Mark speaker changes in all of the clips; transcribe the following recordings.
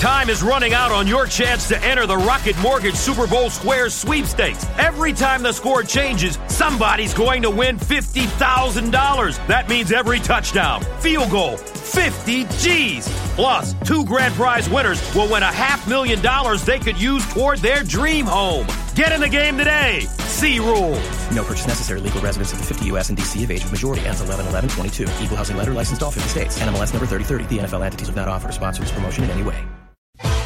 Speaker 1: Time is running out on your chance to enter the Rocket Mortgage Super Bowl Square sweepstakes. Every time the score changes, somebody's going to win $50,000. That means every touchdown, field goal, 50 G's. Plus, two grand prize winners will win a half million dollars they could use toward their dream home. Get in the game today. See rules.
Speaker 2: No purchase necessary. Legal residents of the 50 U.S. and D.C. of age of majority ends 11 11 22. Equal housing letter licensed all 50 states. NMLS number 3030. The NFL entities have not sponsored this promotion in any way.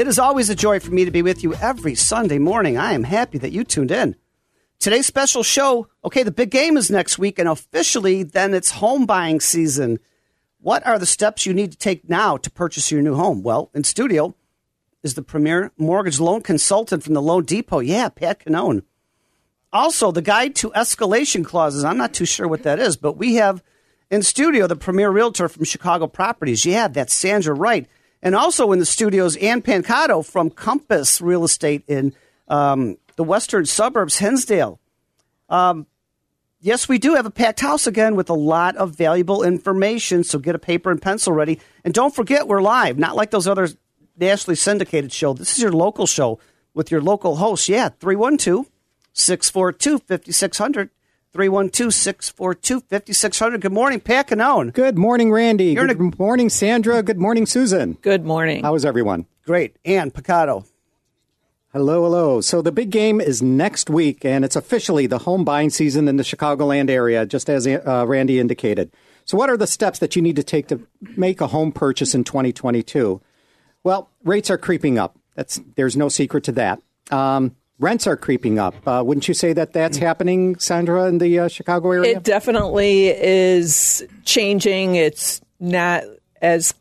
Speaker 3: It is always a joy for me to be with you every Sunday morning. I am happy that you tuned in. Today's special show, okay, the big game is next week, and officially then it's home buying season. What are the steps you need to take now to purchase your new home? Well, in studio is the premier mortgage loan consultant from the Loan Depot. Yeah, Pat Cannone. Also, the guide to escalation clauses. I'm not too sure what that is, but we have in studio the premier realtor from Chicago Properties. Yeah, that's Sandra Wright. And also in the studios, Ann Pancato from Compass Real Estate in um, the western suburbs, Hinsdale. Um, yes, we do have a packed house again with a lot of valuable information. So get a paper and pencil ready. And don't forget, we're live, not like those other nationally syndicated show. This is your local show with your local host. Yeah, 312 642 5600. 312 642 5600. Good morning, Pat Cannone.
Speaker 4: Good morning, Randy.
Speaker 3: You're
Speaker 4: Good
Speaker 3: in
Speaker 4: morning, Sandra. Good morning, Susan.
Speaker 5: Good morning.
Speaker 4: How is everyone?
Speaker 3: Great. Ann Picado.
Speaker 4: Hello, hello. So the big game is next week, and it's officially the home buying season in the Chicagoland area, just as uh, Randy indicated. So, what are the steps that you need to take to make a home purchase in 2022? Well, rates are creeping up. That's there's no secret to that. Um, rents are creeping up. Uh, wouldn't you say that that's happening, Sandra, in the uh, Chicago area?
Speaker 5: It definitely is changing. It's not as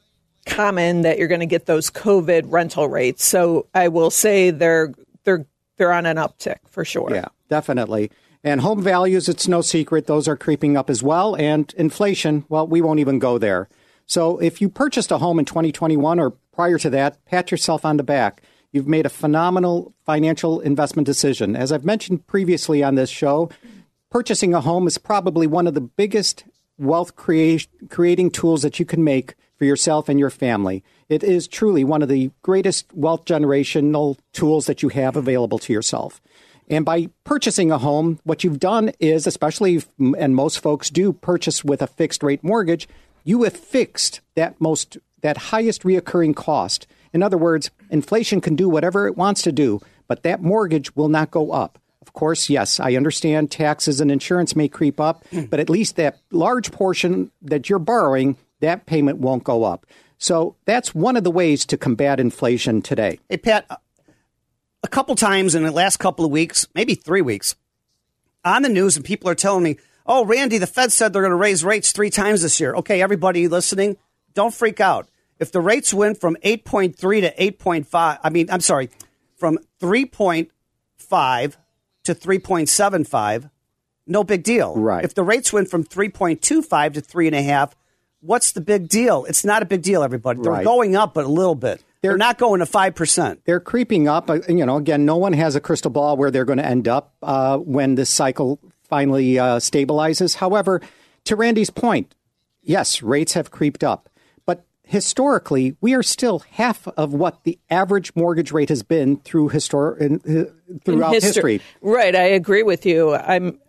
Speaker 5: common that you're going to get those COVID rental rates. So I will say they're they're they're on an uptick for sure.
Speaker 4: Yeah, definitely. And home values, it's no secret, those are creeping up as well. And inflation, well, we won't even go there. So if you purchased a home in 2021 or prior to that, pat yourself on the back. You've made a phenomenal financial investment decision. As I've mentioned previously on this show, purchasing a home is probably one of the biggest wealth create, creating tools that you can make for yourself and your family. It is truly one of the greatest wealth generational tools that you have available to yourself. And by purchasing a home, what you've done is, especially, and most folks do purchase with a fixed rate mortgage, you have fixed that most, that highest reoccurring cost. In other words, inflation can do whatever it wants to do, but that mortgage will not go up. Of course, yes, I understand taxes and insurance may creep up, but at least that large portion that you're borrowing, that payment won't go up. So that's one of the ways to combat inflation today.
Speaker 3: Hey, Pat, a couple times in the last couple of weeks, maybe three weeks, on the news, and people are telling me, oh, Randy, the Fed said they're going to raise rates three times this year. Okay, everybody listening, don't freak out. If the rates went from 8.3 to 8.5, I mean, I'm sorry, from 3.5 to 3.75, no big deal.
Speaker 4: Right.
Speaker 3: If the rates went from 3.25 to 3.5, what's the big deal? It's not a big deal, everybody. They're
Speaker 4: Right.
Speaker 3: going up but a little bit. They're,
Speaker 4: They're-
Speaker 3: not going to 5%.
Speaker 4: They're creeping up. Uh, You know, again, no one has a crystal ball where they're going to end up uh, when this cycle finally uh, stabilizes. However, to Randy's point, yes, rates have creeped up. Historically, we are still half of what the average mortgage rate has been through histor- in, uh, throughout
Speaker 5: Histo-
Speaker 4: history.
Speaker 5: Right, I agree with you. I'm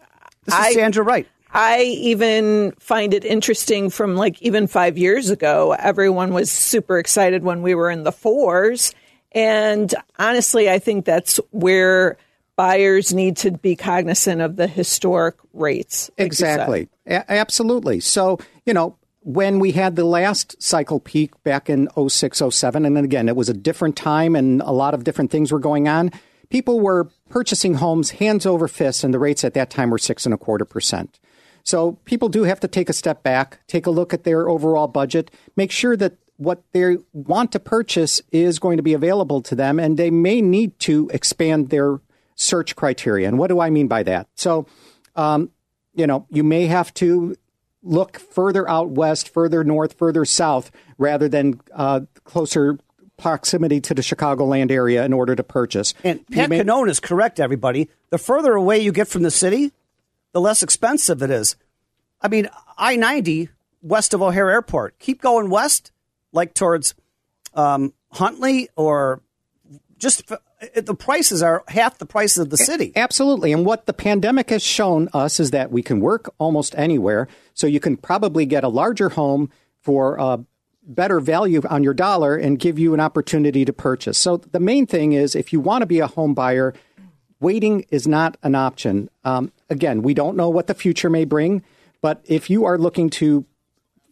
Speaker 3: This is
Speaker 5: I-
Speaker 3: Sandra Wright.
Speaker 5: I even find it interesting from like even five years ago, everyone was super excited when we were in the fours. And honestly, I think that's where buyers need to be cognizant of the historic rates. like.
Speaker 4: Exactly. A- absolutely. So, you know, when we had the last cycle peak back in 06, 07, and then again, it was a different time and a lot of different things were going on, people were purchasing homes hands over fist, and the rates at that time were six and a quarter percent. So people do have to take a step back, take a look at their overall budget, make sure that what they want to purchase is going to be available to them, and they may need to expand their search criteria. And what do I mean by that? So, um, you know, you may have to look further out west, further north, further south, rather than uh, closer proximity to the Chicagoland area in order to purchase.
Speaker 3: And Pat may- Cannone is correct, everybody. The further away you get from the city, the less expensive it is. I mean, I 90 west of O'Hare Airport. Keep going west, like towards um, Huntley or just the prices are half the prices of the city.
Speaker 4: Absolutely. And what the pandemic has shown us is that we can work almost anywhere. So you can probably get a larger home for a better value on your dollar and give you an opportunity to purchase. So the main thing is if you want to be a home buyer, waiting is not an option. Um, again, we don't know what the future may bring, but if you are looking to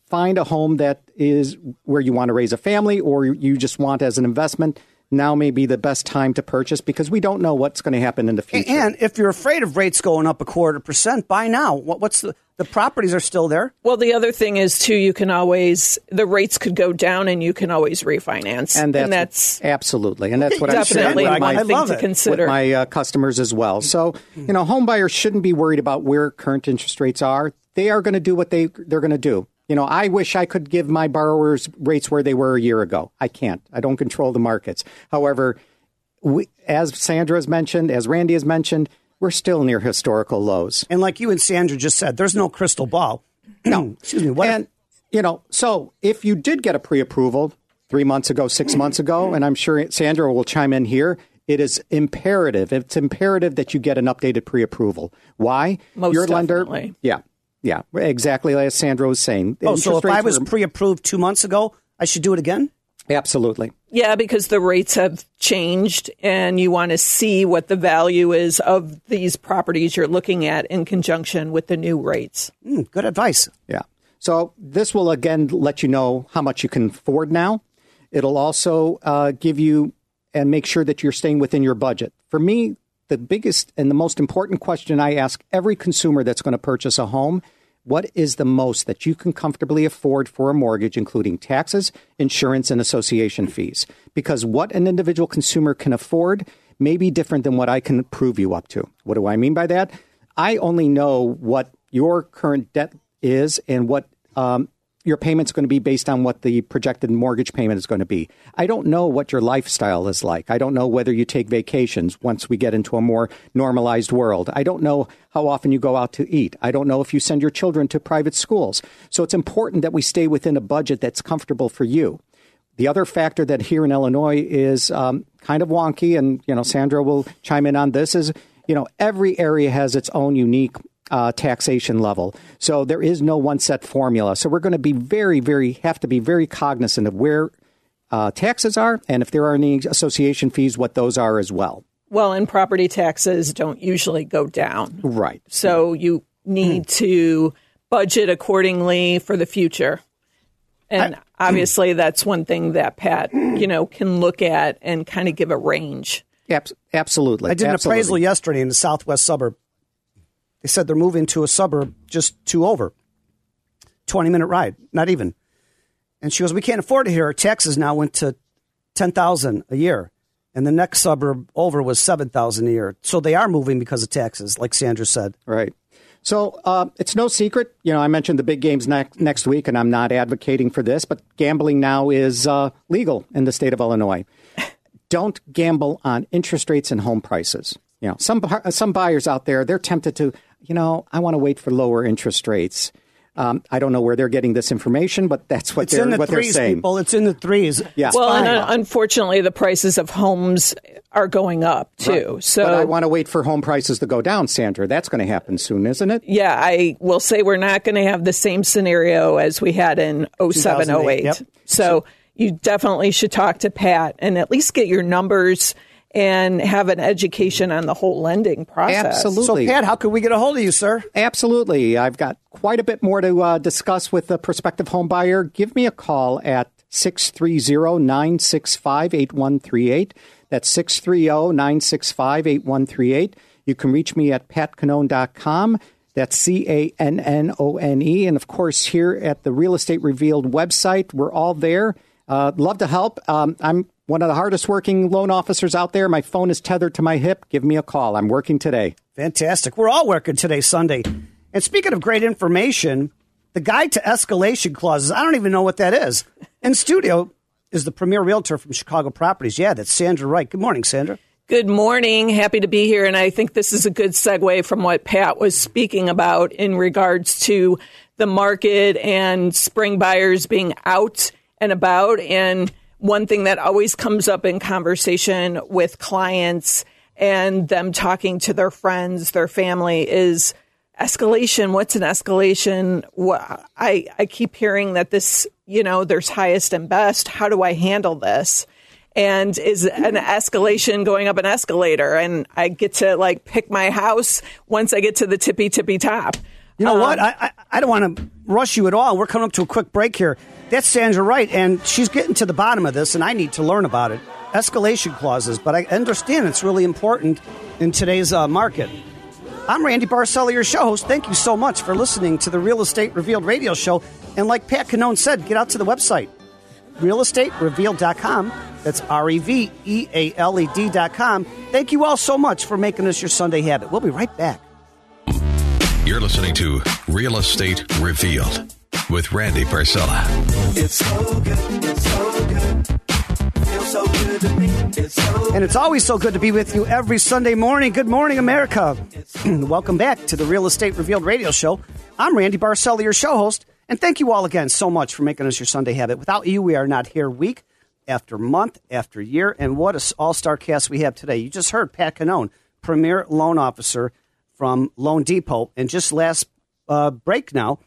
Speaker 4: find a home that is where you want to raise a family or you just want as an investment, now may be the best time to purchase because we don't know what's going to happen in the future.
Speaker 3: And if you're afraid of rates going up a quarter percent, buy now. what's the the properties are still there?
Speaker 5: Well, the other thing is too, you can always the rates could go down, and you can always refinance,
Speaker 4: and that's, and that's
Speaker 5: absolutely,
Speaker 4: and that's what
Speaker 5: definitely
Speaker 4: I'm
Speaker 5: saying with my, thing to consider
Speaker 4: with my uh, customers as well. So you know, home buyers shouldn't be worried about where current interest rates are. They are going to do what they they're going to do. You know, I wish I could give my borrowers rates where they were a year ago. I can't. I don't control the markets. However, we, as Sandra has mentioned, as Randy has mentioned, we're still near historical lows.
Speaker 3: And like you and Sandra just said, there's no crystal ball.
Speaker 4: No,
Speaker 3: excuse me. What
Speaker 4: and if- you know, so if you did get a pre-approval three months ago, six months ago, and I'm sure Sandra will chime in here. It is imperative. It's imperative that you get an updated pre-approval. Why?
Speaker 5: Most
Speaker 4: Your
Speaker 5: definitely.
Speaker 4: lender, yeah, yeah, exactly as Sandra was saying.
Speaker 3: Oh, so if I was were, pre-approved two months ago, I should do it again?
Speaker 4: Absolutely.
Speaker 5: Yeah, because the rates have changed and you want to see what the value is of these properties you're looking at in conjunction with the new rates.
Speaker 3: Mm, good advice.
Speaker 4: Yeah. So this will again let you know how much you can afford now. It'll also uh, give you and make sure that you're staying within your budget. For me, the biggest and the most important question I ask every consumer that's going to purchase a home what is the most that you can comfortably afford for a mortgage, including taxes, insurance, and association fees? Because what an individual consumer can afford may be different than what I can prove you up to. What do I mean by that? I only know what your current debt is and what um, your payment's going to be based on what the projected mortgage payment is going to be. I don't know what your lifestyle is like. I don't know whether you take vacations once we get into a more normalized world. I don't know how often you go out to eat. I don't know if you send your children to private schools. So it's important that we stay within a budget that's comfortable for you. The other factor that here in Illinois is um, kind of wonky, and you know Sandra will chime in on this, is you know every area has its own unique uh, taxation level. So there is no one set formula. So we're going to be very, very, have to be very cognizant of where uh, taxes are and if there are any association fees, what those are as well.
Speaker 5: Well, and property taxes don't usually go down.
Speaker 4: Right.
Speaker 5: So you need to budget accordingly for the future. And I, obviously that's one thing that Pat, you know, can look at and kind of give a range.
Speaker 4: absolutely.
Speaker 3: I did
Speaker 4: an
Speaker 3: absolutely. appraisal yesterday in the southwest suburb they said they're moving to a suburb just two over, 20 minute ride, not even. And she goes, We can't afford it here. Our taxes now went to 10000 a year. And the next suburb over was 7000 a year. So they are moving because of taxes, like Sandra said.
Speaker 4: Right. So uh, it's no secret. You know, I mentioned the big games next next week, and I'm not advocating for this, but gambling now is uh, legal in the state of Illinois. Don't gamble on interest rates and home prices. You know, some some buyers out there they're tempted to you know, I want to wait for lower interest rates. Um, I don't know where they're getting this information, but that's what
Speaker 3: it's
Speaker 4: they're
Speaker 3: in the
Speaker 4: what
Speaker 3: they're
Speaker 4: saying.
Speaker 3: People, it's in the threes.
Speaker 4: Yeah.
Speaker 5: Well, and, uh, unfortunately, the prices of homes are going up too.
Speaker 4: Right.
Speaker 5: So
Speaker 4: but I want to wait for home prices to go down, Sandra. That's going to happen soon, isn't it?
Speaker 5: Yeah, I will say we're not going to have the same scenario as we had in 07, 08. Yep. So you definitely should talk to Pat and at least get your numbers and have an education on the whole lending process.
Speaker 4: Absolutely.
Speaker 3: So, Pat, how can we get a hold of you, sir?
Speaker 4: Absolutely. I've got quite a bit more to uh, discuss with the prospective home buyer. Give me a call at 630 965 8138. That's 630 965 8138. You can reach me at patcannone.com. That's C A N N O N E. And of course, here at the Real Estate Revealed website, we're all there. Uh, love to help. Um, I'm one of the hardest working loan officers out there. My phone is tethered to my hip. Give me a call. I'm working today.
Speaker 3: Fantastic. We're all working today, Sunday. And speaking of great information, the guide to escalation clauses, I don't even know what that is. In studio is the premier realtor from Chicago Properties. Yeah, that's Sandra Wright. Good morning, Sandra.
Speaker 5: Good morning. Happy to be here. And I think this is a good segue from what Pat was speaking about in regards to the market and spring buyers being out and about. And one thing that always comes up in conversation with clients and them talking to their friends, their family is escalation. What's an escalation? I, I keep hearing that this, you know, there's highest and best. How do I handle this? and is an escalation going up an escalator and I get to like pick my house once I get to the tippy tippy top.
Speaker 3: You know um, what? I, I, I don't want to rush you at all. We're coming up to a quick break here. That's Sandra Wright, and she's getting to the bottom of this, and I need to learn about it. Escalation clauses, but I understand it's really important in today's uh, market. I'm Randy Barcella, your show host. Thank you so much for listening to the Real Estate Revealed radio show. And like Pat Cannone said, get out to the website, realestaterevealed.com. That's R E V E A L E D.com. Thank you all so much for making this your Sunday habit. We'll be right back.
Speaker 6: You're listening to Real Estate Revealed with Randy Barcella. It's so good. It's so
Speaker 3: good. So good it's so and it's always so good to be with you every Sunday morning. Good morning, America. Welcome back to the Real Estate Revealed radio show. I'm Randy Barcella, your show host. And thank you all again so much for making us your Sunday habit. Without you, we are not here week after month after year. And what an all star cast we have today. You just heard Pat Cannone, Premier Loan Officer from Loan Depot. And just last uh, break now,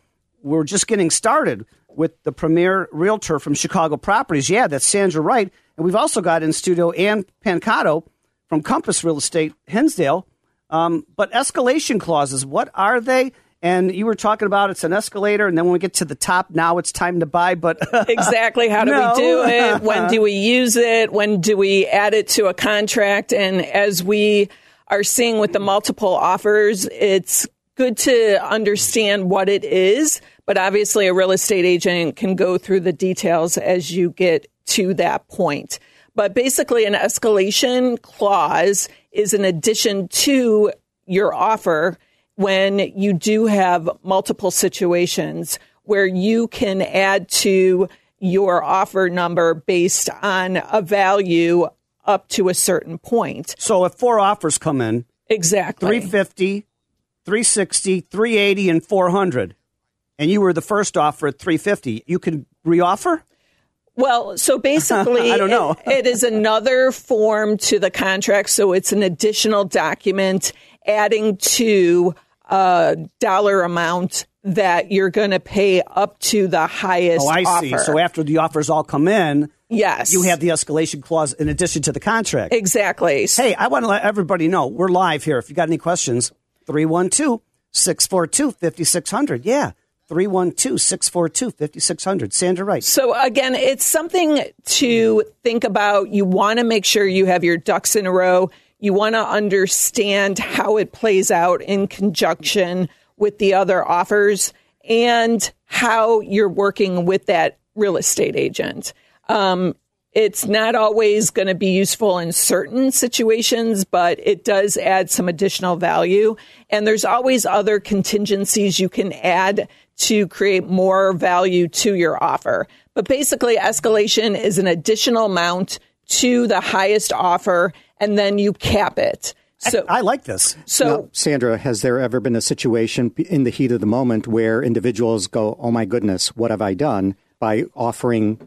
Speaker 3: we're just getting started with the Premier Realtor from Chicago Properties. Yeah, that's Sandra Wright. And we've also got in studio Ann Pancato from Compass Real Estate, Hinsdale. Um, but escalation clauses, what are they? And you were talking about it's an escalator, and then when we get to the top, now it's time to buy. But
Speaker 5: exactly, how do no. we do it? When do we use it? When do we add it to a contract? And as we are seeing with the multiple offers, it's good to understand what it is. But obviously, a real estate agent can go through the details as you get to that point. But basically, an escalation clause is an addition to your offer when you do have multiple situations where you can add to your offer number based on a value up to a certain point.
Speaker 3: So if four offers come in,
Speaker 5: exactly
Speaker 3: 350, 360, 380 and 400 and you were the first offer at 350, you can reoffer?
Speaker 5: Well, so basically,
Speaker 3: I don't know.
Speaker 5: it, it is another form to the contract. So it's an additional document adding to a dollar amount that you're going to pay up to the highest.
Speaker 3: Oh, I
Speaker 5: offer.
Speaker 3: see. So after the offers all come in,
Speaker 5: yes,
Speaker 3: you have the escalation clause in addition to the contract.
Speaker 5: Exactly.
Speaker 3: Hey, I want to let everybody know we're live here. If you got any questions, 312 642 5600. Yeah. 312 642 5600. Sandra Wright.
Speaker 5: So, again, it's something to think about. You want to make sure you have your ducks in a row. You want to understand how it plays out in conjunction with the other offers and how you're working with that real estate agent. Um, it's not always going to be useful in certain situations, but it does add some additional value. And there's always other contingencies you can add to create more value to your offer. But basically, escalation is an additional amount to the highest offer and then you cap it.
Speaker 3: So I, I like this.
Speaker 4: So, now, Sandra, has there ever been a situation in the heat of the moment where individuals go, "Oh my goodness, what have I done?" by offering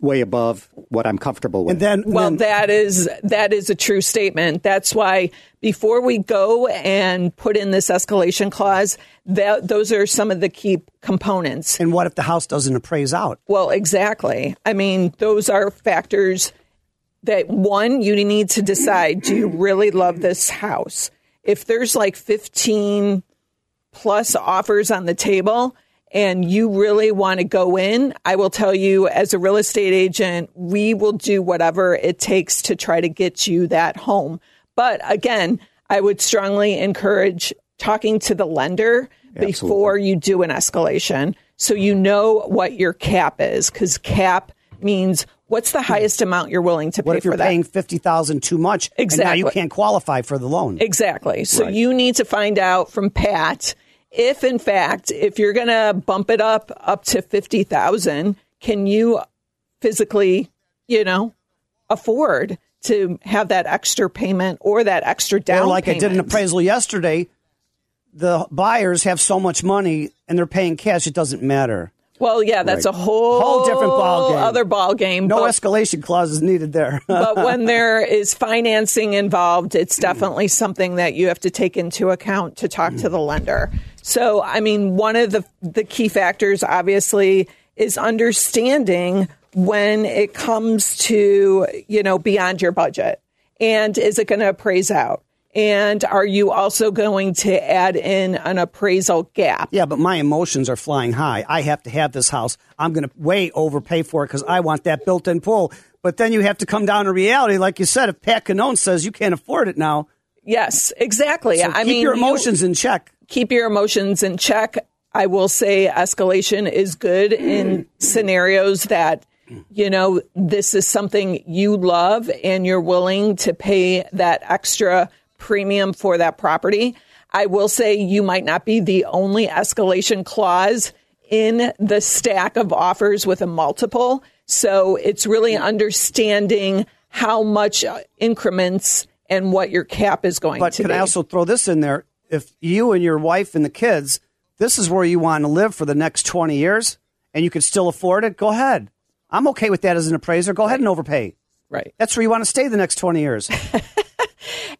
Speaker 4: way above what I'm comfortable with.
Speaker 3: And then,
Speaker 5: well,
Speaker 3: then,
Speaker 5: that is that is a true statement. That's why before we go and put in this escalation clause, that, those are some of the key components.
Speaker 3: And what if the house doesn't appraise out?
Speaker 5: Well, exactly. I mean, those are factors that one, you need to decide do you really love this house? If there's like 15 plus offers on the table and you really want to go in, I will tell you as a real estate agent, we will do whatever it takes to try to get you that home. But again, I would strongly encourage talking to the lender Absolutely. before you do an escalation so you know what your cap is because cap means what's the highest amount you're willing to pay What
Speaker 3: if you're paying fifty thousand too much? And now you can't qualify for the loan.
Speaker 5: Exactly. So
Speaker 3: Right.
Speaker 5: you need to find out from Pat if, in fact, if you're going to bump it up up to fifty thousand, can you physically, you know, afford to have that extra payment or that extra down
Speaker 3: or like I did an appraisal yesterday, the buyers have so much money and they're paying cash. It doesn't matter.
Speaker 5: Well, yeah, that's
Speaker 3: Right.
Speaker 5: a whole
Speaker 3: Whole different ballgame.
Speaker 5: other ball game.
Speaker 3: No
Speaker 5: but-
Speaker 3: escalation clauses needed there.
Speaker 5: but when there is financing involved, it's definitely something that you have to take into account to talk to the lender. So, I mean, one of the the key factors, obviously, is understanding when it comes to you know beyond your budget, and is it going to appraise out? And are you also going to add in an appraisal gap?
Speaker 3: yeah, but my emotions are flying high. I have to have this house. I'm going to way overpay for it because I want that built-in pool. But then you have to come down to reality, like you said. If Pat Cannone says you can't afford it now,
Speaker 5: Yes, exactly.
Speaker 3: so
Speaker 5: I
Speaker 3: keep
Speaker 5: mean,
Speaker 3: your
Speaker 5: you-
Speaker 3: emotions in check.
Speaker 5: keep your emotions in check. I will say escalation is good in scenarios that, you know, this is something you love and you're willing to pay that extra premium for that property. I will say you might not be the only escalation clause in the stack of offers with a multiple. So it's really understanding how much uh, increments and what your cap is going
Speaker 3: But
Speaker 5: to be. But can.
Speaker 3: I also throw this in there? If you and your wife and the kids, this is where you want to live for the next 20 years and you can still afford it, go ahead. I'm okay with that as an appraiser. Go ahead and overpay.
Speaker 5: right.
Speaker 3: That's where you want to stay the next 20 years.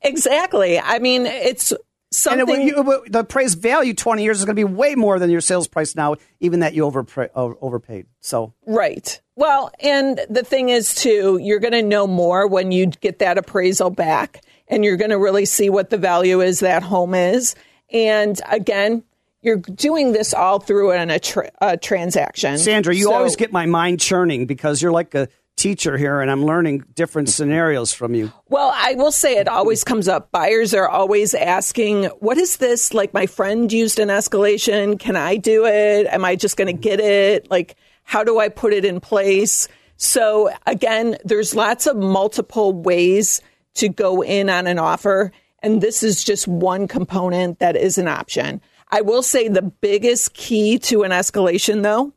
Speaker 5: Exactly. I mean, it's something.
Speaker 3: it, will- you, it the appraised value 20 years is going to be way more than your sales price now, even that you overpra- uh, overpaid. So,
Speaker 5: right. Well, and the thing is, too, you're going to know more when you get that appraisal back, and you're going to really see what the value is that home is. And again, you're doing this all through an, a, tra- a transaction.
Speaker 3: Sandra, you
Speaker 5: So-
Speaker 3: always get my mind churning because you're like a teacher here and I'm learning different scenarios from you.
Speaker 5: Well, I will say it always comes up. Buyers are always asking, what is this? Like, my friend used an escalation. Can I do it? Am I just going to get it? Like, how do I put it in place? So, again, there's lots of multiple ways to go in on an offer. And this is just one component that is an option. I will say the biggest key to an escalation, though,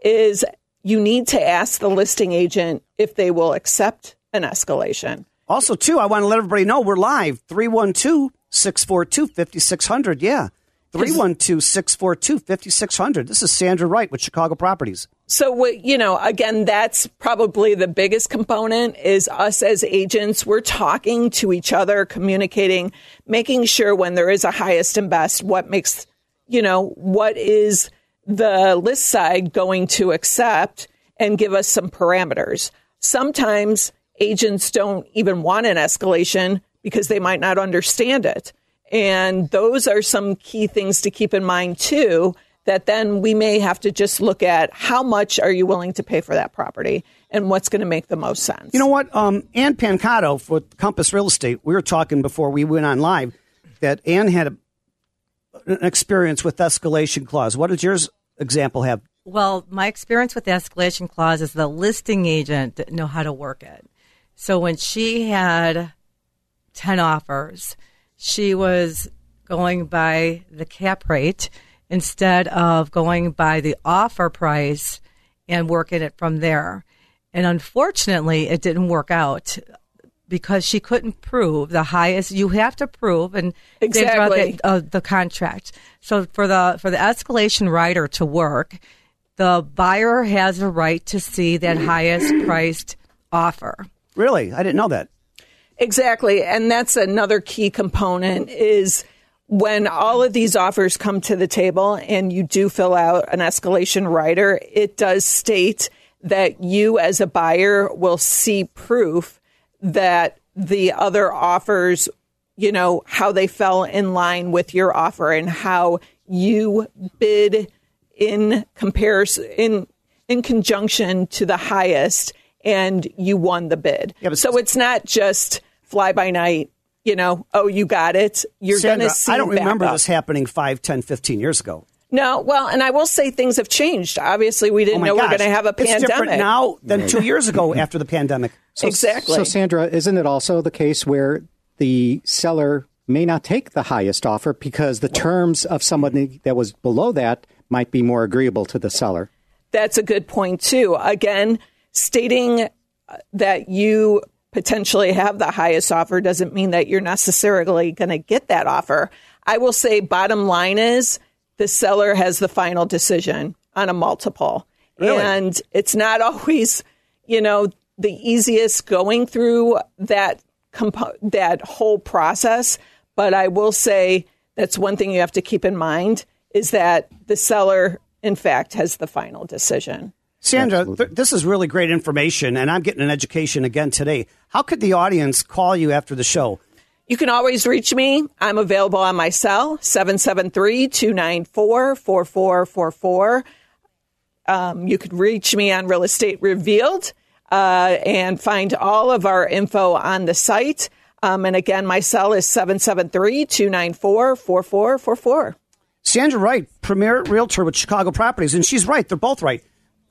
Speaker 5: is you need to ask the listing agent if they will accept an escalation.
Speaker 3: Also, too, I want to let everybody know we're live 312 642 5600. Yeah. 312 642 5600. This is Sandra Wright with Chicago Properties.
Speaker 5: So, you know, again, that's probably the biggest component is us as agents. We're talking to each other, communicating, making sure when there is a highest and best, what makes, you know, what is the list side going to accept and give us some parameters. Sometimes agents don't even want an escalation because they might not understand it. And those are some key things to keep in mind too, that then we may have to just look at how much are you willing to pay for that property and what's going to make the most sense.
Speaker 3: You know what? Um, Ann Pancato for Compass Real Estate, we were talking before we went on live that Ann had a, an experience with escalation clause. What does yours example have?
Speaker 7: Well, my experience with the escalation clause is the listing agent didn't know how to work it. So when she had 10 offers, she was going by the cap rate instead of going by the offer price and working it from there. And unfortunately, it didn't work out because she couldn't prove the highest. You have to prove and
Speaker 5: Exactly.
Speaker 7: the, uh, the contract. So for the for the escalation rider to work, the buyer has a right to see that highest priced offer.
Speaker 3: Really? I didn't know that.
Speaker 5: Exactly. And that's another key component is when all of these offers come to the table and you do fill out an escalation rider, it does state that you as a buyer will see proof that the other offers, you know, how they fell in line with your offer and how you bid in comparison in in conjunction to the highest and you won the bid.
Speaker 3: Yeah,
Speaker 5: so it's not just fly by night, you know, oh you got it. You're going to see
Speaker 3: I don't remember
Speaker 5: backup.
Speaker 3: this happening 5, 10, 15 years ago.
Speaker 5: No, well, and I will say things have changed. Obviously, we didn't
Speaker 3: Oh my
Speaker 5: know we were
Speaker 3: gosh.
Speaker 5: going to have a
Speaker 3: It's different
Speaker 5: pandemic.
Speaker 3: now than two years ago after the pandemic.
Speaker 5: So, exactly.
Speaker 4: So, Sandra, isn't it also the case where the seller may not take the highest offer because the terms of somebody that was below that might be more agreeable to the seller?
Speaker 5: That's a good point, too. Again, stating uh, that you potentially have the highest offer doesn't mean that you're necessarily going to get that offer. I will say, bottom line is the seller has the final decision on a multiple.
Speaker 3: Really?
Speaker 5: And it's not always, you know, the easiest going through that compo- that whole process. But I will say that's one thing you have to keep in mind is that the seller, in fact, has the final decision.
Speaker 3: Sandra, th- this is really great information, and I'm getting an education again today. How could the audience call you after the show?
Speaker 5: You can always reach me. I'm available on my cell, 773 294 4444. Um, You can reach me on Real Estate Revealed uh, and find all of our info on the site. Um, and again, my cell is 773 294 4444.
Speaker 3: Sandra Wright, premier realtor with Chicago Properties, and she's right. They're both right.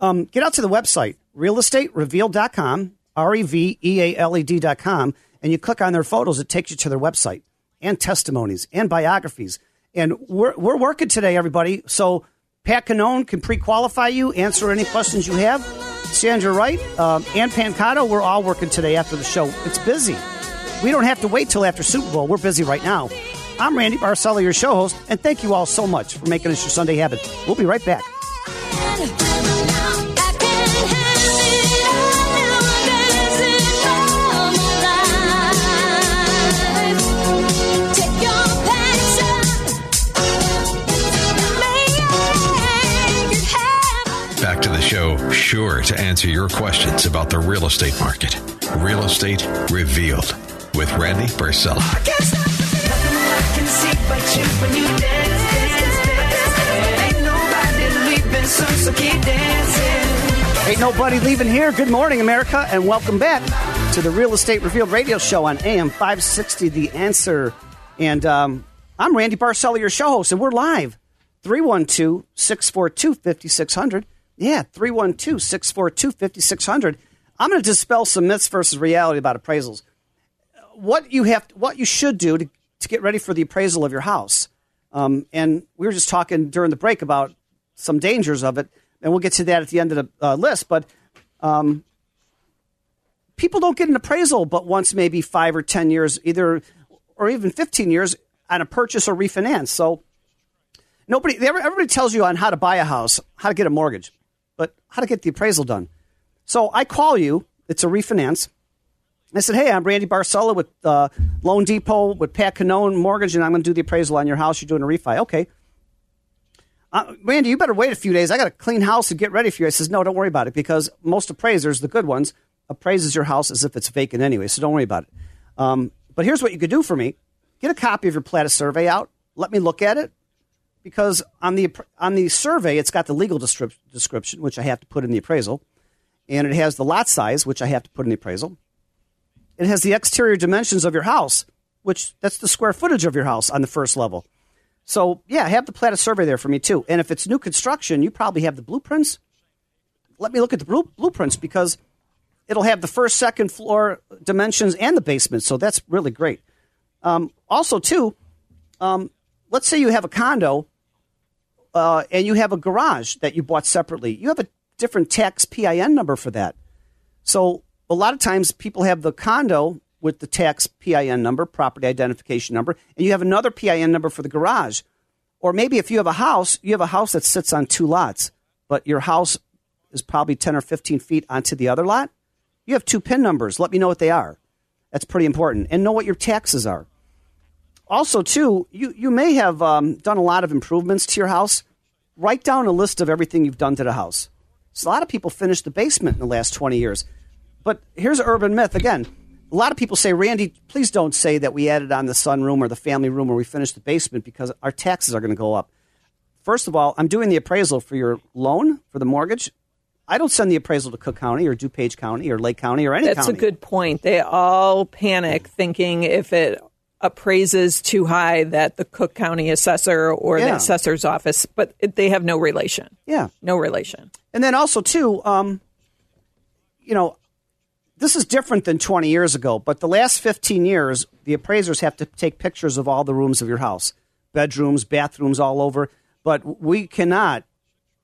Speaker 3: Um, get out to the website, realestaterevealed.com, R E V E A L E D.com, and you click on their photos. It takes you to their website and testimonies and biographies. And we're, we're working today, everybody. So Pat Cannone can pre qualify you, answer any questions you have. Sandra Wright, um, Ann Pancato, we're all working today after the show. It's busy. We don't have to wait till after Super Bowl. We're busy right now. I'm Randy Barcella, your show host, and thank you all so much for making us your Sunday habit. We'll be right back.
Speaker 6: Back to the show, sure to answer your questions about the real estate market. Real Estate Revealed with Randy Barcella.
Speaker 3: Ain't nobody leaving here. Good morning, America, and welcome back to the Real Estate Revealed radio show on AM 560 The Answer. And um, I'm Randy Barcella, your show host, and we're live 312 642 5600. Yeah, 312 642 5600. I'm going to dispel some myths versus reality about appraisals. What you have, what you should do to, to get ready for the appraisal of your house. Um, and we were just talking during the break about some dangers of it, and we'll get to that at the end of the uh, list. But um, people don't get an appraisal, but once maybe five or ten years, either or even fifteen years on a purchase or refinance. So nobody, everybody tells you on how to buy a house, how to get a mortgage, but how to get the appraisal done. So I call you. It's a refinance. I said, "Hey, I'm Randy Barcella with uh, Loan Depot with Pat Cannone Mortgage, and I'm going to do the appraisal on your house. You're doing a refi, okay?" Uh, Randy, you better wait a few days. I got a clean house and get ready for you. I says, "No, don't worry about it because most appraisers, the good ones, appraises your house as if it's vacant anyway. So don't worry about it." Um, but here's what you could do for me: get a copy of your plat of survey out. Let me look at it because on the on the survey, it's got the legal descrip- description, which I have to put in the appraisal, and it has the lot size, which I have to put in the appraisal. It has the exterior dimensions of your house, which that's the square footage of your house on the first level. So yeah, I have the plat of survey there for me too. And if it's new construction, you probably have the blueprints. Let me look at the blue- blueprints because it'll have the first, second floor dimensions and the basement. So that's really great. Um, also, too, um, let's say you have a condo uh, and you have a garage that you bought separately. You have a different tax PIN number for that. So a lot of times people have the condo with the tax PIN number, property identification number, and you have another PIN number for the garage. Or maybe if you have a house, you have a house that sits on two lots, but your house is probably 10 or 15 feet onto the other lot. You have two PIN numbers. Let me know what they are. That's pretty important. And know what your taxes are. Also, too, you, you may have um, done a lot of improvements to your house. Write down a list of everything you've done to the house. So a lot of people finished the basement in the last 20 years. But here's an urban myth again. A lot of people say, Randy, please don't say that we added on the sunroom or the family room or we finished the basement because our taxes are going to go up. First of all, I'm doing the appraisal for your loan for the mortgage. I don't send the appraisal to Cook County or DuPage County or Lake County or any
Speaker 5: That's
Speaker 3: county.
Speaker 5: a good point. They all panic thinking if it appraises too high that the Cook County assessor or
Speaker 3: Yeah.
Speaker 5: the assessor's office, but they have no relation.
Speaker 3: Yeah.
Speaker 5: No relation.
Speaker 3: And then also too, um, you know, this is different than 20 years ago, but the last 15 years, the appraisers have to take pictures of all the rooms of your house, bedrooms, bathrooms, all over. But we cannot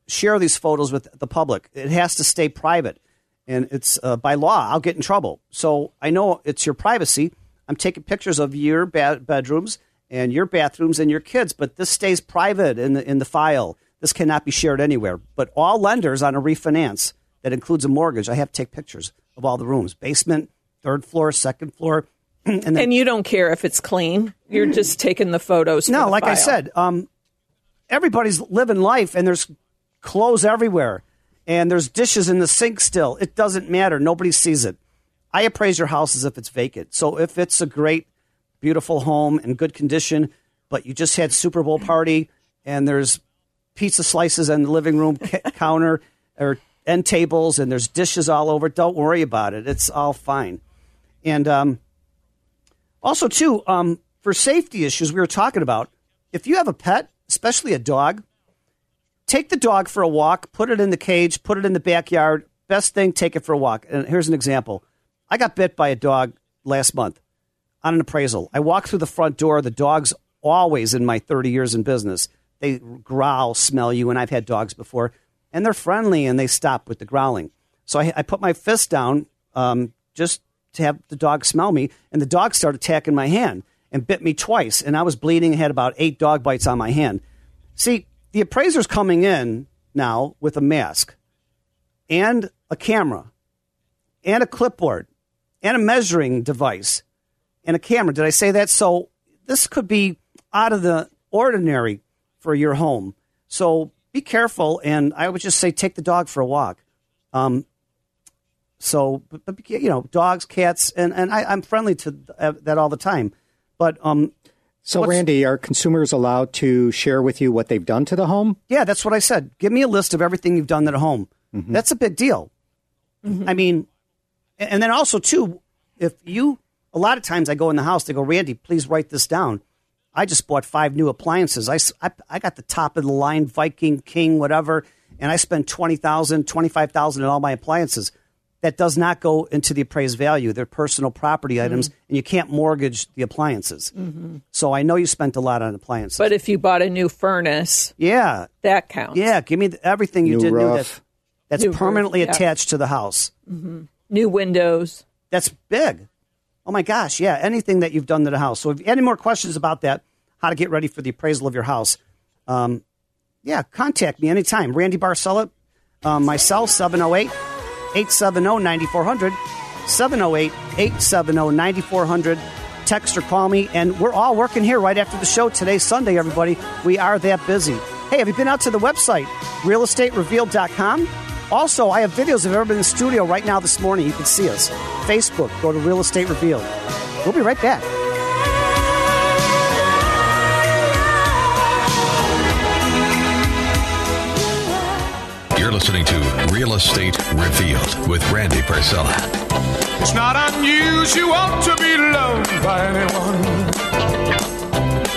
Speaker 3: share these photos with the public. It has to stay private, and it's uh, by law. I'll get in trouble. So I know it's your privacy. I'm taking pictures of your ba- bedrooms and your bathrooms and your kids, but this stays private in the in the file. This cannot be shared anywhere. But all lenders on a refinance that includes a mortgage, I have to take pictures of all the rooms, basement, third floor, second floor, and then
Speaker 5: And you don't care if it's clean. You're just taking the photos.
Speaker 3: no,
Speaker 5: the
Speaker 3: like I said, um, everybody's living life, and there's clothes everywhere, and there's dishes in the sink still. It doesn't matter. Nobody sees it. I appraise your house as if it's vacant. So if it's a great, beautiful home in good condition, but you just had Super Bowl party, and there's pizza slices on the living room counter or end tables, and there's dishes all over. Don't worry about it. It's all fine. And um, also, too, um, for safety issues, we were talking about if you have a pet, especially a dog, take the dog for a walk, put it in the cage, put it in the backyard. Best thing, take it for a walk. And here's an example I got bit by a dog last month on an appraisal. I walk through the front door. The dog's always in my 30 years in business. They growl, smell you, and I've had dogs before, and they're friendly and they stop with the growling. So I, I put my fist down um, just to have the dog smell me, and the dog started attacking my hand and bit me twice, and I was bleeding. Had about eight dog bites on my hand. See, the appraiser's coming in now with a mask and a camera and a clipboard and a measuring device and a camera. Did I say that? So this could be out of the ordinary for your home. So be careful, and I would just say take the dog for a walk. Um, so, but, but, you know, dogs, cats, and, and I, I'm friendly to that all the time. But um,
Speaker 4: So, Randy, are consumers allowed to share with you what they've done to the home?
Speaker 3: Yeah, that's what I said. Give me a list of everything you've done at home.
Speaker 4: Mm-hmm.
Speaker 3: That's a big deal. I mean, a- and then also too, if you a lot of times I go in the house, they go, Randy, please write this down. I just bought five new appliances. I I got the top of the line Viking King whatever, and I spent 20000 25000 on all my appliances. That does not go into the appraised value. They're personal property mm-hmm. items, and you can't mortgage the appliances. Mm-hmm. So I know you spent a lot on appliances.
Speaker 5: But if you bought a new furnace,
Speaker 3: yeah,
Speaker 5: that counts.
Speaker 3: yeah, give me the, everything you
Speaker 4: New
Speaker 3: did new
Speaker 4: roof.
Speaker 3: that's, that's
Speaker 5: New roof,
Speaker 3: permanently
Speaker 5: yeah.
Speaker 3: attached to the house. Mm-hmm.
Speaker 5: New windows.
Speaker 3: That's big. Oh my gosh, yeah, anything that you've done to the house. So if you have any more questions about that, how to get ready for the appraisal of your house, um, yeah, contact me anytime. Randy Barcella, um, my cell 708 870 9400. 708 870 9400. Text or call me. And we're all working here right after the show. today, Sunday, everybody. We are that busy. Hey, have you been out to the website, realestaterevealed.com? Also, I have videos of everybody in the studio right now this morning. You can see us. Facebook, go to Real Estate Revealed. We'll be right back.
Speaker 6: You're listening to Real Estate Revealed with Randy Barcella.
Speaker 8: It's not unusual to be loved by anyone.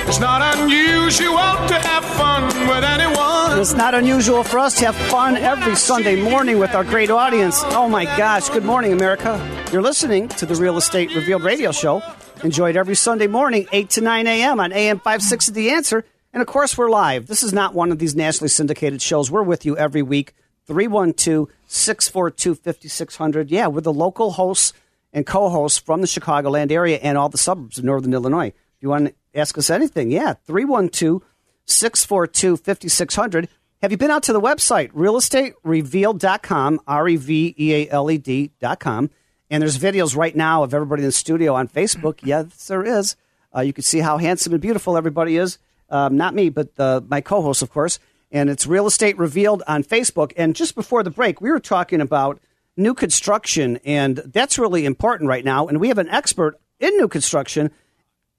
Speaker 8: It's not unusual to have fun with anyone.
Speaker 3: It's not unusual for us to have fun every Sunday morning with our great audience. Oh my gosh, good morning, America. You're listening to the Real Estate Revealed radio show. Enjoyed every Sunday morning, 8 to 9 a.m. on AM 56 The Answer. And of course, we're live. This is not one of these nationally syndicated shows. We're with you every week, 312 642 5600. Yeah, we're the local hosts and co hosts from the Chicagoland area and all the suburbs of Northern Illinois. If you want to ask us anything, yeah, 312 642 5600. Have you been out to the website, realestaterevealed.com, R E V E A L E D.com? And there's videos right now of everybody in the studio on Facebook. Yes, there is. Uh, you can see how handsome and beautiful everybody is. Um, not me, but uh, my co host, of course. And it's Real Estate Revealed on Facebook. And just before the break, we were talking about new construction, and that's really important right now. And we have an expert in new construction,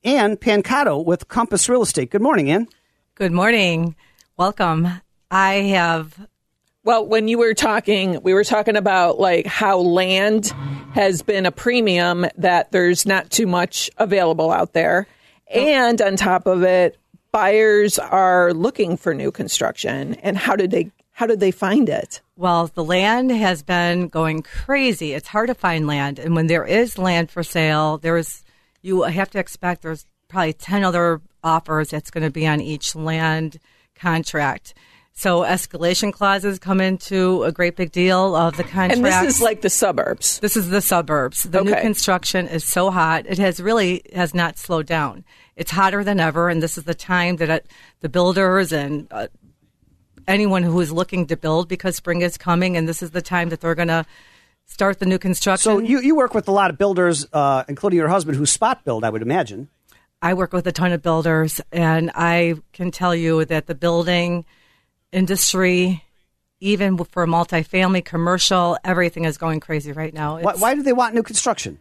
Speaker 3: Ann Pancato with Compass Real Estate. Good morning, Ann.
Speaker 7: Good morning. Welcome. I have
Speaker 5: Well, when you were talking, we were talking about like how land has been a premium that there's not too much available out there. And on top of it, buyers are looking for new construction. And how did they how did they find it?
Speaker 7: Well, the land has been going crazy. It's hard to find land, and when there is land for sale, there's you have to expect there's probably ten other offers that's going to be on each land contract. So escalation clauses come into a great big deal of the contract.
Speaker 5: And this is like the suburbs.
Speaker 7: This is the suburbs. The new construction is so hot; it has really has not slowed down. It's hotter than ever, and this is the time that it, the builders and uh, anyone who is looking to build because spring is coming, and this is the time that they're going to start the new construction.
Speaker 3: So you, you work with a lot of builders, uh, including your husband, who spot build, I would imagine.
Speaker 7: I work with a ton of builders, and I can tell you that the building industry, even for multifamily, commercial, everything is going crazy right now.
Speaker 3: Why, why do they want new construction?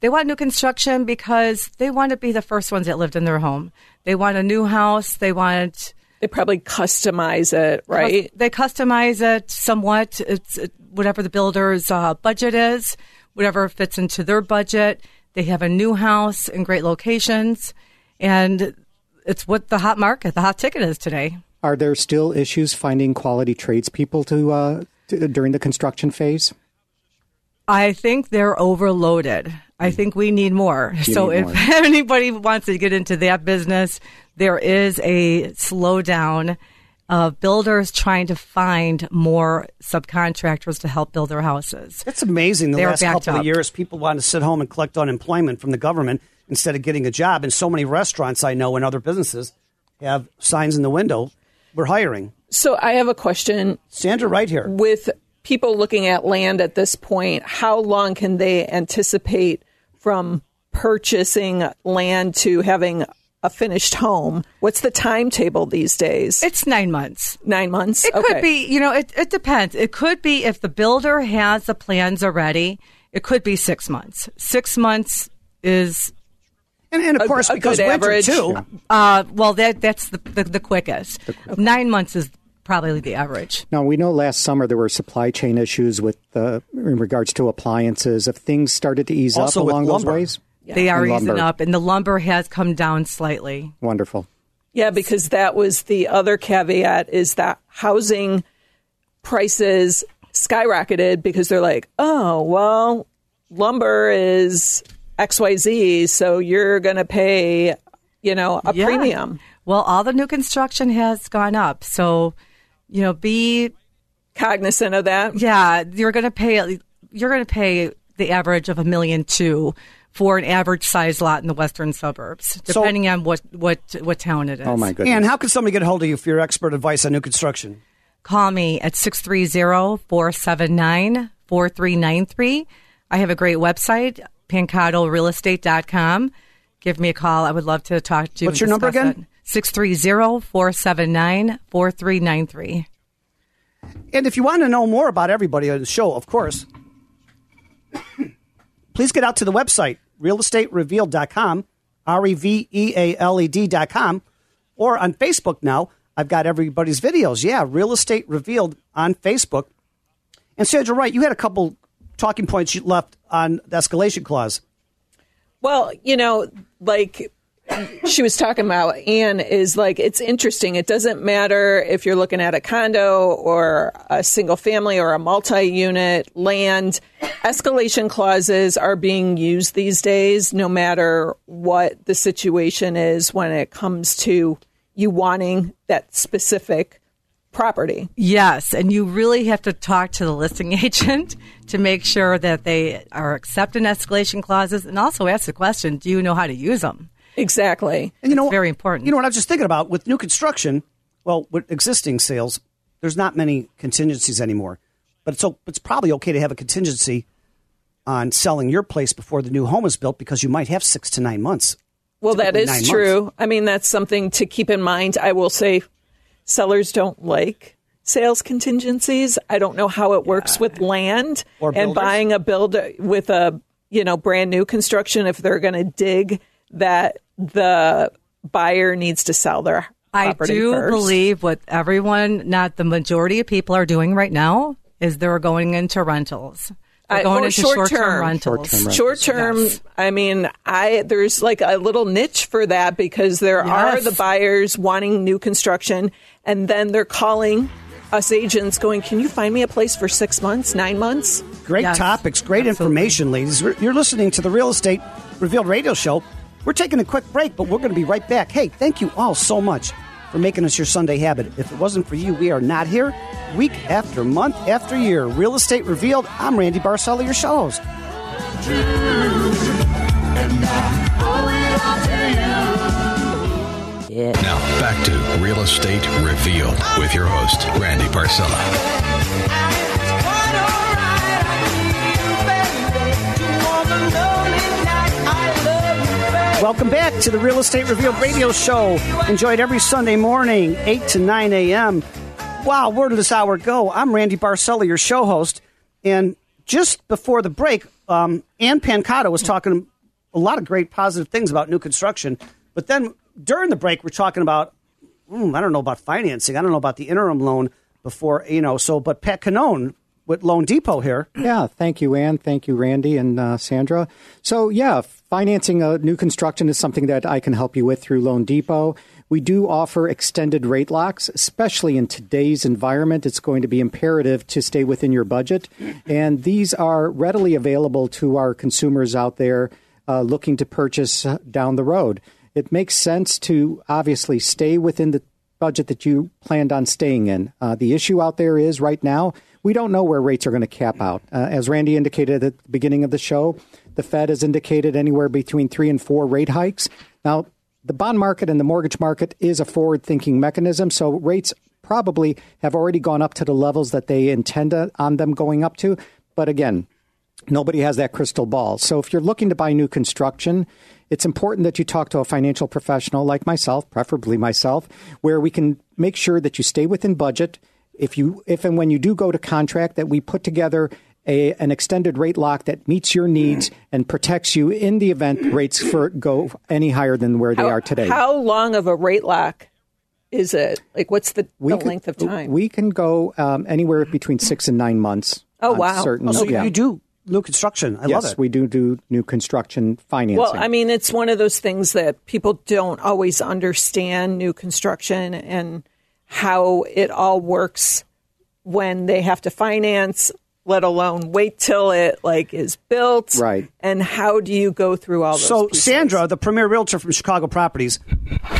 Speaker 7: They want new construction because they want to be the first ones that lived in their home. They want a new house. They want
Speaker 5: They probably customize it, right?
Speaker 7: They customize it somewhat. It's whatever the builder's uh, budget is, whatever fits into their budget. They have a new house in great locations, and it's what the hot market, the hot ticket is today.
Speaker 4: Are there still issues finding quality tradespeople to, uh, to during the construction phase?
Speaker 7: I think they're overloaded. I think we need more. so
Speaker 4: need
Speaker 7: if
Speaker 4: more.
Speaker 7: anybody wants to get into that business, there is a slowdown of builders trying to find more subcontractors to help build their houses.
Speaker 3: It's amazing the
Speaker 7: They're
Speaker 3: last
Speaker 7: backed
Speaker 3: couple of years people want to sit home and collect unemployment from the government instead of getting a job. And so many restaurants I know and other businesses have signs in the window. We're hiring.
Speaker 5: So I have a question
Speaker 3: Sandra, right here.
Speaker 5: with people looking at land at this point, how long can they anticipate from purchasing land to having a finished home? What's the timetable these days?
Speaker 7: It's nine months.
Speaker 5: Nine months.
Speaker 7: It
Speaker 5: Okay.
Speaker 7: could be, you know, it, it depends. It could be if the builder has the plans already, it could be six months. Six months is
Speaker 3: And, and of
Speaker 5: A-
Speaker 3: course,
Speaker 5: a
Speaker 3: because
Speaker 5: good
Speaker 3: winter
Speaker 5: average.
Speaker 3: too.
Speaker 7: Uh, well, that that's the the, the quickest. Nine months is probably the average.
Speaker 4: Now, we know last summer there were supply chain issues with uh, in regards to appliances. If things started to ease
Speaker 3: Also
Speaker 4: up along those
Speaker 3: lumber.
Speaker 4: Ways?
Speaker 7: They are easing
Speaker 4: lumber.
Speaker 7: up, and the lumber has come down slightly.
Speaker 4: Wonderful.
Speaker 5: Yeah, because that was the other caveat is that housing prices skyrocketed because they're like, oh, well, lumber is XYZ, so you're going to pay, you know, a
Speaker 7: Yeah.
Speaker 5: premium.
Speaker 7: Well, all the new construction has gone up, so you know, be
Speaker 5: Cognizant of that.
Speaker 7: yeah, you're going to pay you're going to pay the average of a million two for an average size lot in the western suburbs,
Speaker 3: So-
Speaker 7: depending on what what what town it is.
Speaker 4: Oh my goodness.
Speaker 3: And how can somebody get a hold of you for your expert advice on new construction?
Speaker 7: Call me at 630-479-4393. I have a great website, pancadorealestate.com. Give me a call. I would love to talk to you.
Speaker 3: What's your number again?
Speaker 7: it. 630-479-4393.
Speaker 3: And if you want to know more about everybody on the show, of course, please get out to the website, realestaterevealed.com, R E V E A L E D.com, or on Facebook now. I've got everybody's videos. Yeah, Real Estate Revealed on Facebook. And Sandra, right, you had a couple talking points you left on the escalation clause.
Speaker 5: Well, you know, like she was talking about, Anne is like, it's interesting. It doesn't matter if you're looking at a condo or a single family or a multi unit land. Escalation clauses are being used these days, no matter what the situation is when it comes to you wanting that specific property.
Speaker 7: Yes, and you really have to talk to the listing agent to make sure that they are accepting escalation clauses and also ask the question, do you know how to use them?
Speaker 5: Exactly.
Speaker 3: And you know,
Speaker 7: It's very important.
Speaker 3: You know what I was just thinking about with new construction? Well, with existing sales, there's not many contingencies anymore. But it's it's probably okay to have a contingency on selling your place before the new home is built because you might have six to nine months.
Speaker 5: Well, that is
Speaker 3: Typically
Speaker 5: is
Speaker 3: nine
Speaker 5: true. I mean, that's something to keep in mind. I will say sellers don't like sales contingencies. I don't know how it works with land
Speaker 3: Or
Speaker 5: and buying a build with a, you know, brand new construction if they're going to dig that the buyer needs to sell their
Speaker 7: I
Speaker 5: property
Speaker 7: do
Speaker 5: first.
Speaker 7: believe what everyone, not the majority of people are doing right now, is they're going into rentals. We're going
Speaker 5: or
Speaker 7: into
Speaker 5: short
Speaker 7: short-term rentals.
Speaker 4: Short-term
Speaker 7: Yes.
Speaker 5: I mean, I there's like a little niche for that because there are the buyers wanting new construction, and then they're calling us agents, going, "Can you find me a place for six months, nine months?"
Speaker 3: Great
Speaker 7: Yes,
Speaker 3: topics, great
Speaker 7: absolutely.
Speaker 3: information, ladies. You're listening to the Real Estate Revealed radio show. We're taking a quick break, but we're going to be right back. Hey, thank you all so much for making us your Sunday habit. If it wasn't for you, we are not here week after month after year. Real Estate Revealed. I'm Randy Barcella, your show host.
Speaker 6: Now, back to Real Estate Revealed with your host, Randy Barcella.
Speaker 3: Welcome back to the Real Estate Revealed radio show. Enjoyed every Sunday morning, 8 to 9 a.m. Wow, where did this hour go? I'm Randy Barcella, your show host. And just before the break, um, Ann Pancato was talking a lot of great positive things about new construction. But then during the break, we're talking about, hmm, I don't know about financing. I don't know about the interim loan before, you know. So, but Pat Cannone with loanDepot here.
Speaker 4: Yeah, thank you, Ann. Thank you, Randy and uh, Sandra. So, yeah, financing a new construction is something that I can help you with through loanDepot. We do offer extended rate locks, especially in today's environment. It's going to be imperative to stay within your budget. And these are readily available to our consumers out there uh, looking to purchase down the road. It makes sense to obviously stay within the budget that you planned on staying in. Uh, the issue out there is right now, we don't know where rates are going to cap out. Uh, as Randy indicated at the beginning of the show, the Fed has indicated anywhere between three and four rate hikes. Now, the bond market and the mortgage market is a forward thinking mechanism, so rates probably have already gone up to the levels that they intend on them going up to. But again, nobody has that crystal ball. So if you're looking to buy new construction, it's important that you talk to a financial professional like myself, preferably myself, where we can make sure that you stay within budget. If you if and when you do go to contract that we put together a, an extended rate lock that meets your needs and protects you in the event rates for go any higher than where they are today.
Speaker 5: How long of a rate lock is it? Like, what's the, the
Speaker 4: could-
Speaker 5: length of time?
Speaker 4: We can go um, anywhere between six and nine months.
Speaker 5: Oh, wow.
Speaker 4: Certain,
Speaker 3: Oh, so
Speaker 4: yeah.
Speaker 3: you do new construction. I
Speaker 4: yes,
Speaker 3: love it.
Speaker 4: we do do new construction financing.
Speaker 5: Well, I mean, it's one of those things that people don't always understand new construction and how it all works when they have to finance, let alone wait till it like is built.
Speaker 4: Right.
Speaker 5: And how do you go through all those?
Speaker 3: So,
Speaker 5: pieces?
Speaker 3: Sandra, the premier realtor from Chicago Properties,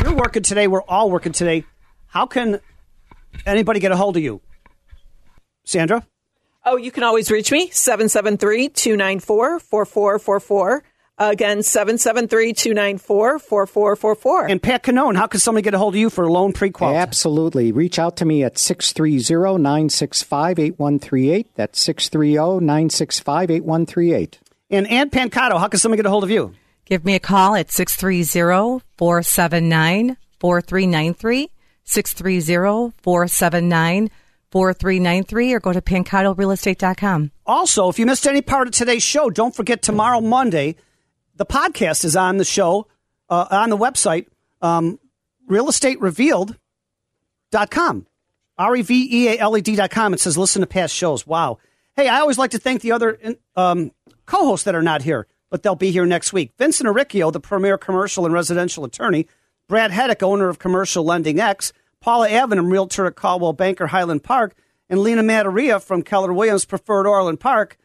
Speaker 3: you're working today. We're all working today. How can anybody get a hold of you? Sandra?
Speaker 5: Oh, you can always reach me, 773 294 4444. Again, 773 294 4444.
Speaker 3: And Pat Cannone, how can somebody get a hold of you for a loan pre-qual?
Speaker 4: Absolutely. Reach out to me at 630 965 8138. That's 630 965 8138.
Speaker 3: And Ann Pancato, how can somebody get a hold of you?
Speaker 7: Give me a call at 630 479 4393, 630 479 4393, or go to pancatorealestate.com.
Speaker 3: Also, if you missed any part of today's show, don't forget tomorrow, Monday, the podcast is on the show, uh, on the website, um, realestaterevealed.com. R E V E A L E D.com. It says listen to past shows. Wow. Hey, I always like to thank the other um, co hosts that are not here, but they'll be here next week. Vincent Aricchio, the premier commercial and residential attorney, Brad Heddick, owner of Commercial Lending X, Paula Avenham, realtor at Coldwell Banker Highland Park, and Lena Mataria from Keller Williams Preferred Orland Park.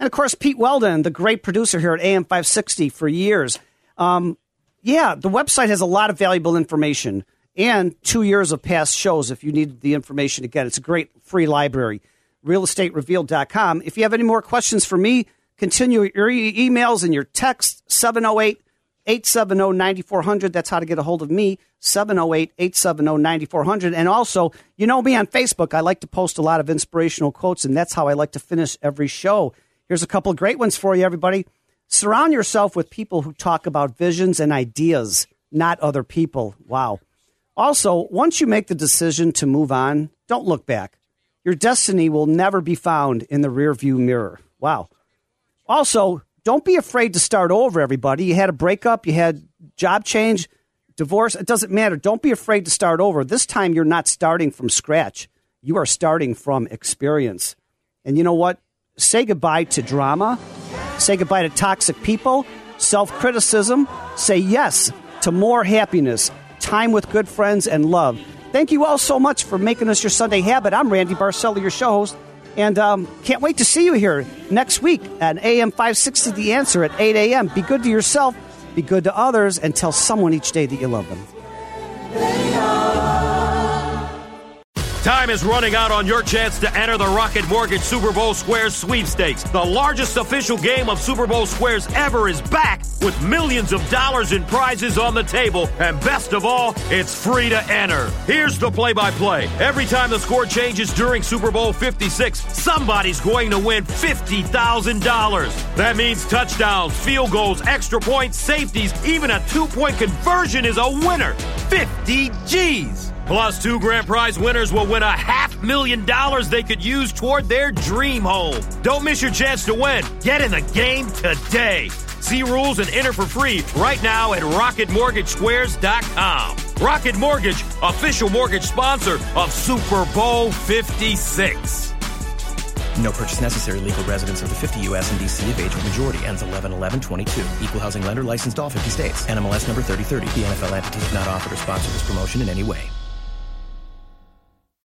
Speaker 3: And of course, Pete Weldon, the great producer here at AM 560 for years. Um, yeah, the website has a lot of valuable information and two years of past shows if you need the information again. It's a great free library. Realestaterevealed.com. If you have any more questions for me, continue your e- emails and your text 708 870 9400. That's how to get a hold of me 708 870 9400. And also, you know me on Facebook. I like to post a lot of inspirational quotes, and that's how I like to finish every show. Here's a couple of great ones for you, everybody. Surround yourself with people who talk about visions and ideas, not other people. Wow. Also, once you make the decision to move on, don't look back. Your destiny will never be found in the rearview mirror. Wow. Also, don't be afraid to start over, everybody. You had a breakup, you had job change, divorce, it doesn't matter. Don't be afraid to start over. This time, you're not starting from scratch, you are starting from experience. And you know what? Say goodbye to drama, say goodbye to toxic people, self criticism, say yes to more happiness, time with good friends, and love. Thank you all so much for making us your Sunday habit. I'm Randy Barcella, your show host, and um, can't wait to see you here next week at AM 560 The Answer at 8 a.m. Be good to yourself, be good to others, and tell someone each day that you love them.
Speaker 1: Time is running out on your chance to enter the Rocket Mortgage Super Bowl Squares sweepstakes. The largest official game of Super Bowl Squares ever is back with millions of dollars in prizes on the table. And best of all, it's free to enter. Here's the play by play. Every time the score changes during Super Bowl 56, somebody's going to win $50,000. That means touchdowns, field goals, extra points, safeties, even a two point conversion is a winner. 50 G's. Plus, two grand prize winners will win a half million dollars they could use toward their dream home. Don't miss your chance to win. Get in the game today. See rules and enter for free right now at RocketMortgageSquares.com. Rocket Mortgage, official mortgage sponsor of Super Bowl 56.
Speaker 2: No purchase necessary. Legal residents of the 50 U.S. and D.C. of age of majority. Ends 11 11 22. Equal housing lender licensed all 50 states. NMLS number 3030. The NFL entities have not offered or sponsored this promotion in any way.